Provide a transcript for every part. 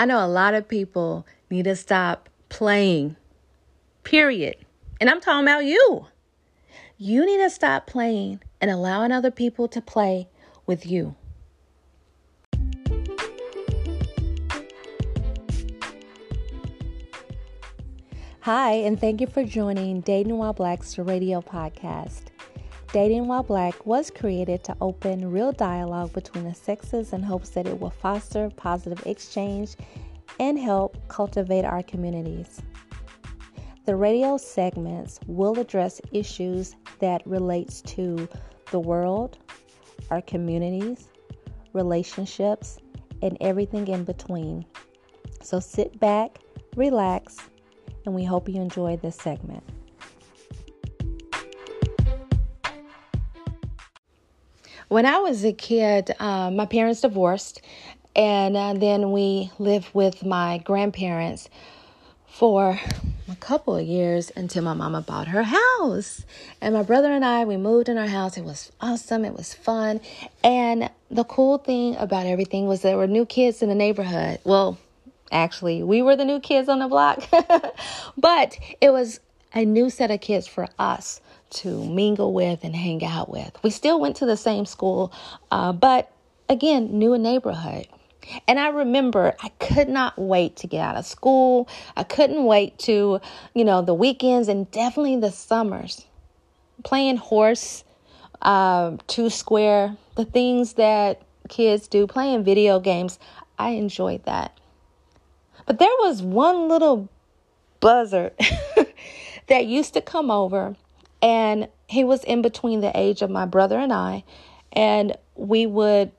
I know a lot of people need to stop playing, period. And I'm talking about you. You need to stop playing and allowing other people to play with you. Hi, and thank you for joining Dating While Black's radio podcast. Dating While Black was created to open real dialogue between the sexes in hopes that it will foster positive exchange and help cultivate our communities. The radio segments will address issues that relates to the world, our communities, relationships, and everything in between. So sit back, relax, and we hope you enjoy this segment. When I was a kid, uh, my parents divorced, and uh, then we lived with my grandparents for a couple of years until my mama bought her house. And my brother and I, we moved in our house. It was awesome. It was fun. And the cool thing about everything was there were new kids in the neighborhood. Well, actually. We were the new kids on the block, but it was a new set of kids for us to mingle with and hang out with. We still went to the same school, uh, but again, new neighborhood. And I remember I could not wait to get out of school. I couldn't wait to, you know, the weekends and definitely the summers. Playing horse, uh, two square, the things that kids do, playing video games. I enjoyed that. But there was one little buzzard that used to come over, and he was in between the age of my brother and I, and we would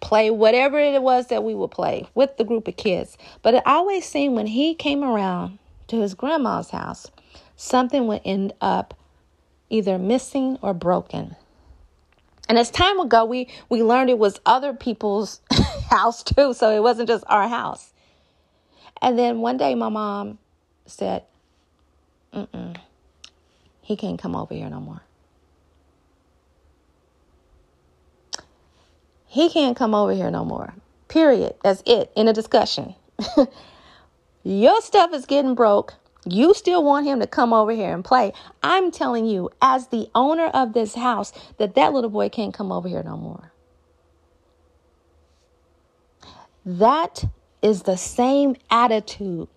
play whatever it was that we would play with the group of kids. But it always seemed when he came around to his grandma's house, something would end up either missing or broken. And as time would go, we, we learned it was other people's house too, so it wasn't just our house. And then one day my mom said, Mm-mm, he can't come over here no more. He can't come over here no more. Period. That's it in a discussion. Your stuff is getting broke. You still want him to come over here and play. I'm telling you, as the owner of this house, that that little boy can't come over here no more. That is the same attitude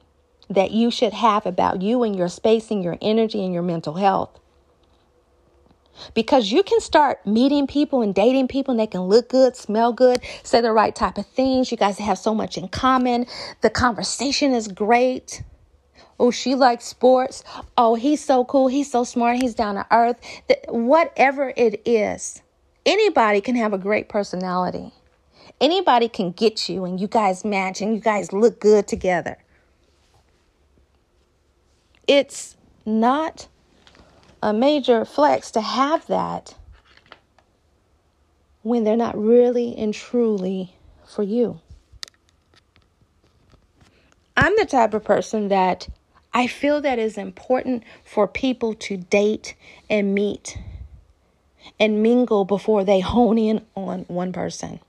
that you should have about you and your space and your energy and your mental health. Because you can start meeting people and dating people and they can look good, smell good, say the right type of things. You guys have so much in common. The conversation is great. Oh, she likes sports. Oh, he's so cool. He's so smart. He's down to earth. Whatever it is, anybody can have a great personality. Anybody can get you and you guys match and you guys look good together. It's not a major flex to have that when they're not really and truly for you. I'm the type of person that I feel that is important for people to date and meet and mingle before they hone in on one person.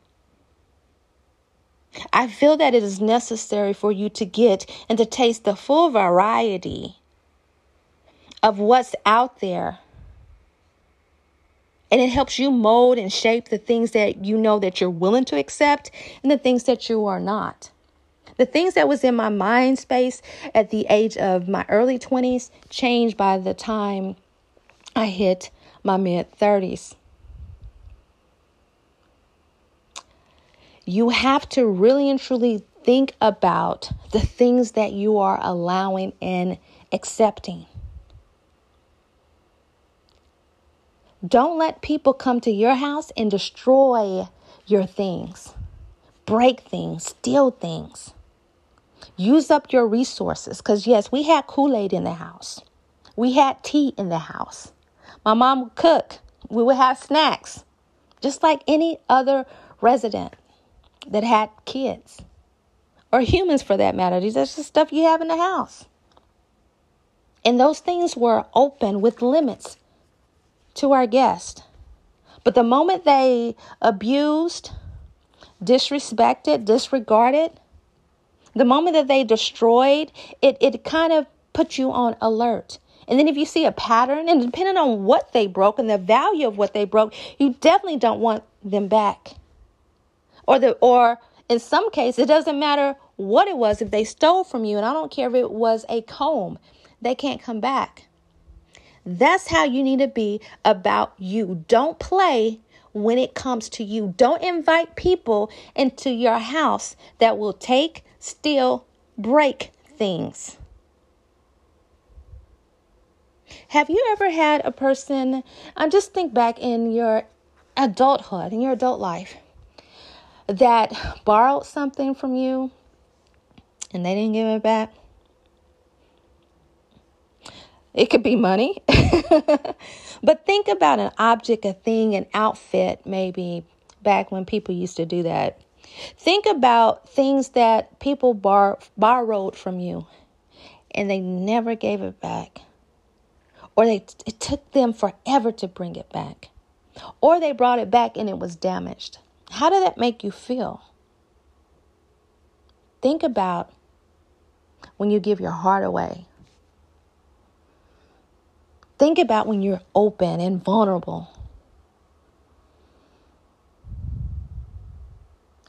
I feel that it is necessary for you to get and to taste the full variety of what's out there. And it helps you mold and shape the things that you know that you're willing to accept and the things that you are not. The things that was in my mind space at the age of my early 20s changed by the time I hit my mid 30s. you have to really and truly think about the things that you are allowing and accepting. Don't let people come to your house and destroy your things, break things, steal things. Use up your resources because, yes, we had Kool Aid in the house, we had tea in the house. My mom would cook, we would have snacks, just like any other resident that had kids or humans for that matter. These are just stuff you have in the house. And those things were open with limits to our guest. But the moment they abused, disrespected, disregarded, The moment that they destroyed, it, it kind of puts you on alert. And then if you see a pattern, and depending on what they broke and the value of what they broke, you definitely don't want them back. Or the or in some cases, it doesn't matter what it was. If they stole from you, and I don't care if it was a comb, they can't come back. That's how you need to be about you. Don't play when it comes to you. Don't invite people into your house that will take, steal, break things. Have you ever had a person, I'm just think back in your adulthood, in your adult life, that borrowed something from you and they didn't give it back? It could be money. but think about an object, a thing, an outfit, maybe back when people used to do that. Think about things that people bar- borrowed from you and they never gave it back. Or they it took them forever to bring it back. Or they brought it back and it was damaged. How did that make you feel? Think about when you give your heart away think about when you're open and vulnerable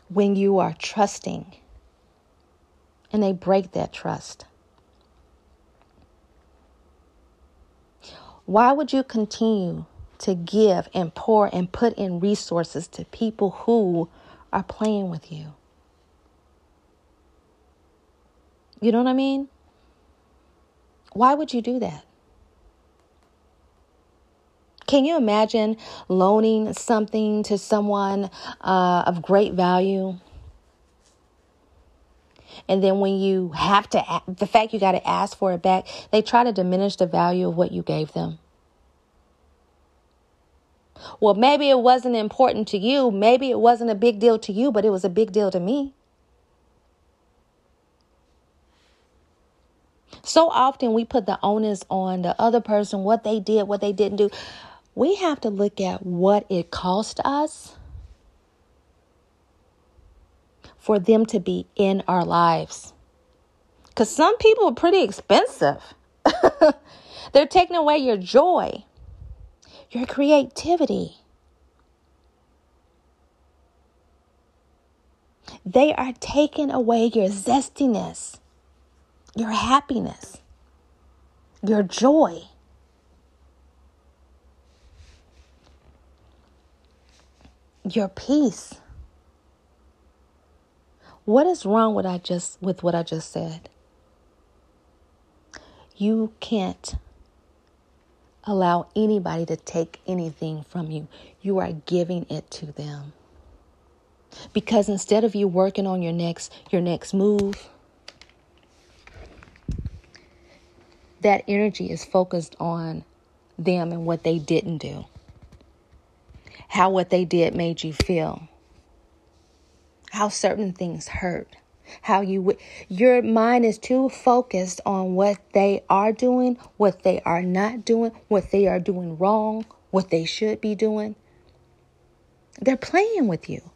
when you are trusting and they break that trust Why would you continue to give and pour and put in resources to people who are playing with you? You know what I mean? Why would you do that? Can you imagine loaning something to someone uh, of great value? And then when you have to, the fact you got to ask for it back, they try to diminish the value of what you gave them. Well, maybe it wasn't important to you. Maybe it wasn't a big deal to you, but it was a big deal to me. So often we put the onus on the other person, what they did, what they didn't do. We have to look at what it cost us for them to be in our lives. Because some people are pretty expensive. They're taking away your joy, your creativity. They are taking away your zestiness, your happiness, your joy. Your peace. What is wrong with I just with what I just said? You can't allow anybody to take anything from you. You are giving it to them. Because instead of you working on your next your next move, that energy is focused on them and what they didn't do. How what they did made you feel. How certain things hurt. How you your mind is too focused on what they are doing what they are not doing what they are doing wrong what they should be doing. They're playing with you.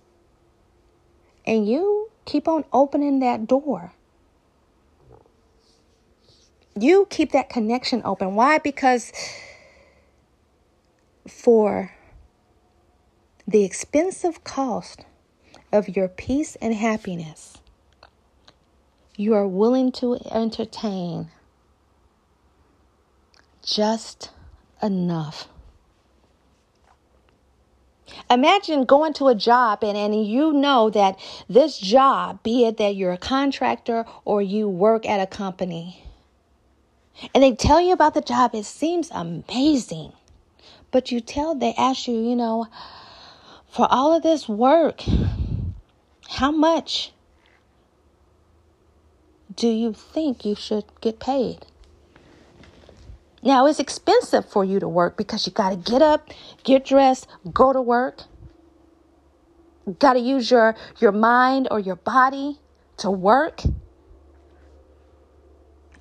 And you keep on opening that door. You keep that connection open. Why? Because for the expensive cost of your peace and happiness, you are willing to entertain just enough. Imagine going to a job and, and you know that this job, be it that you're a contractor or you work at a company, and they tell you about the job, it seems amazing. But you tell, they ask you, you know, for all of this work, how much do you think you should get paid? Now, it's expensive for you to work because you got to get up, get dressed, go to work. Got to use your, your mind or your body to work.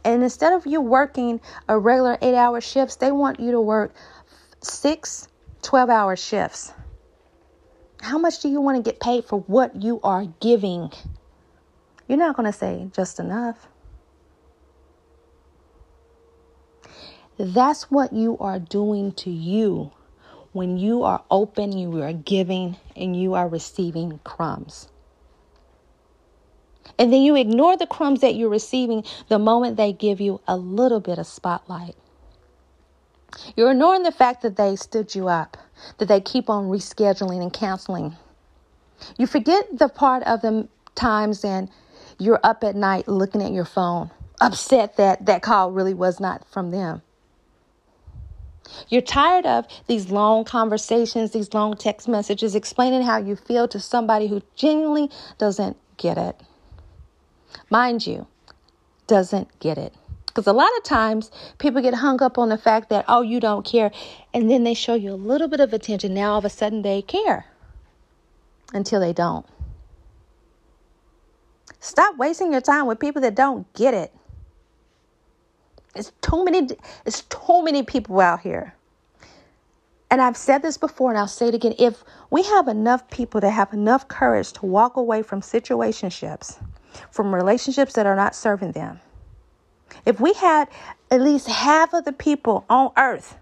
And instead of you working a regular eight hour shifts, they want you to work six 12 hour shifts. How much do you want to get paid for what you are giving? You're not going to say just enough. That's what you are doing to you when you are open, you are giving, and you are receiving crumbs. And then you ignore the crumbs that you're receiving the moment they give you a little bit of spotlight. You're ignoring the fact that they stood you up, that they keep on rescheduling and canceling. You forget the part of the times when you're up at night looking at your phone, upset that that call really was not from them. You're tired of these long conversations, these long text messages explaining how you feel to somebody who genuinely doesn't get it. Mind you, doesn't get it. Because a lot of times people get hung up on the fact that, oh, you don't care. And then they show you a little bit of attention. Now all of a sudden they care until they don't. Stop wasting your time with people that don't get it. It's too many it's too many people out here. And I've said this before and I'll say it again. If we have enough people that have enough courage to walk away from situationships, from relationships that are not serving them, if we had at least half of the people on earth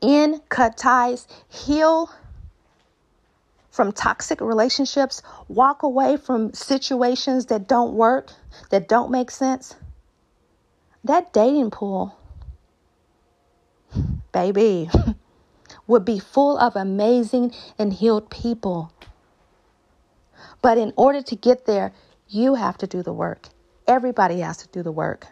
in cut ties, heal from toxic relationships, walk away from situations that don't work, that don't make sense, that dating pool, baby, would be full of amazing and healed people. But in order to get there, you have to do the work. Everybody has to do the work.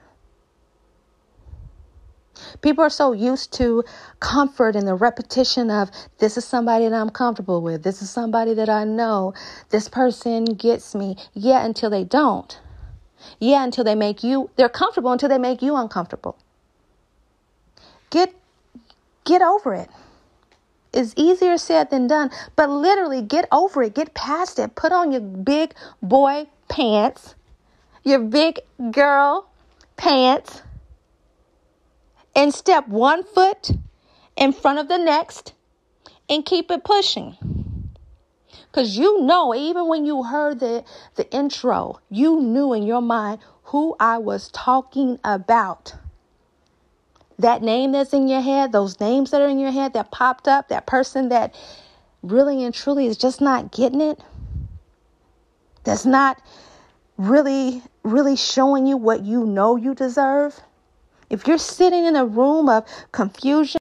People are so used to comfort and the repetition of this is somebody that I'm comfortable with. This is somebody that I know. This person gets me. Yeah, until they don't. Yeah, until they make you, they're comfortable until they make you uncomfortable. Get, get over it. It's easier said than done, but literally get over it, get past it. Put on your big boy pants, your big girl pants, and step one foot in front of the next and keep it pushing. Because you know, even when you heard the, the intro, you knew in your mind who I was talking about. That name that's in your head, those names that are in your head that popped up, that person that really and truly is just not getting it, that's not really, really showing you what you know you deserve. If you're sitting in a room of confusion,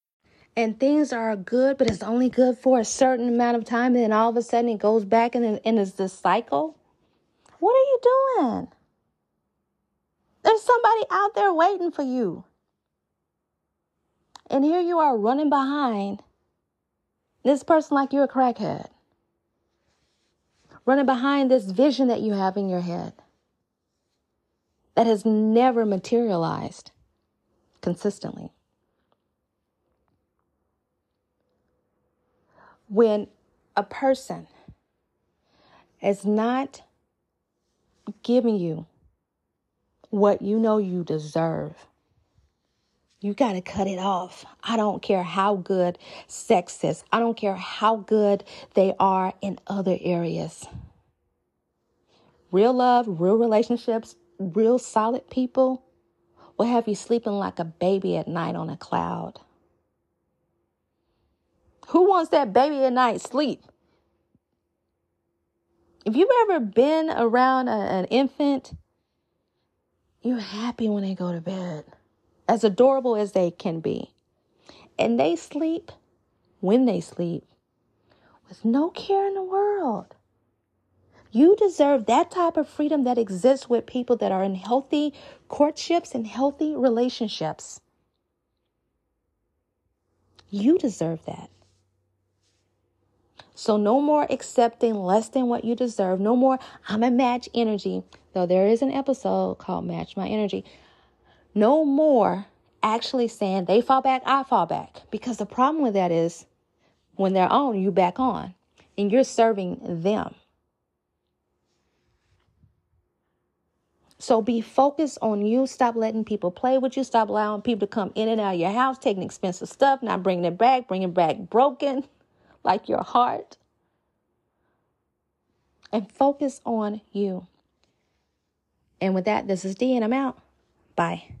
and things are good, but it's only good for a certain amount of time, and then all of a sudden it goes back and, and it's this cycle. What are you doing? There's somebody out there waiting for you. And here you are running behind this person like you're a crackhead. Running behind this vision that you have in your head that has never materialized consistently. When a person is not giving you what you know you deserve, you got to cut it off. I don't care how good sex is, I don't care how good they are in other areas. Real love, real relationships, real solid people will have you sleeping like a baby at night on a cloud. Who wants that baby at night sleep? If you've ever been around a, an infant, you're happy when they go to bed, as adorable as they can be. And they sleep when they sleep with no care in the world. You deserve that type of freedom that exists with people that are in healthy courtships and healthy relationships. You deserve that. So, no more accepting less than what you deserve. No more, I'm a match energy, though there is an episode called Match My Energy. No more actually saying they fall back, I fall back. Because the problem with that is when they're on, you back on and you're serving them. So be focused on you. Stop letting people play with you. Stop allowing people to come in and out of your house, taking expensive stuff, not bringing it back, bringing back broken, like your heart. And focus on you. And with that, this is D, and I'm out. Bye.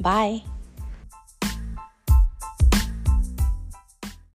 Bye.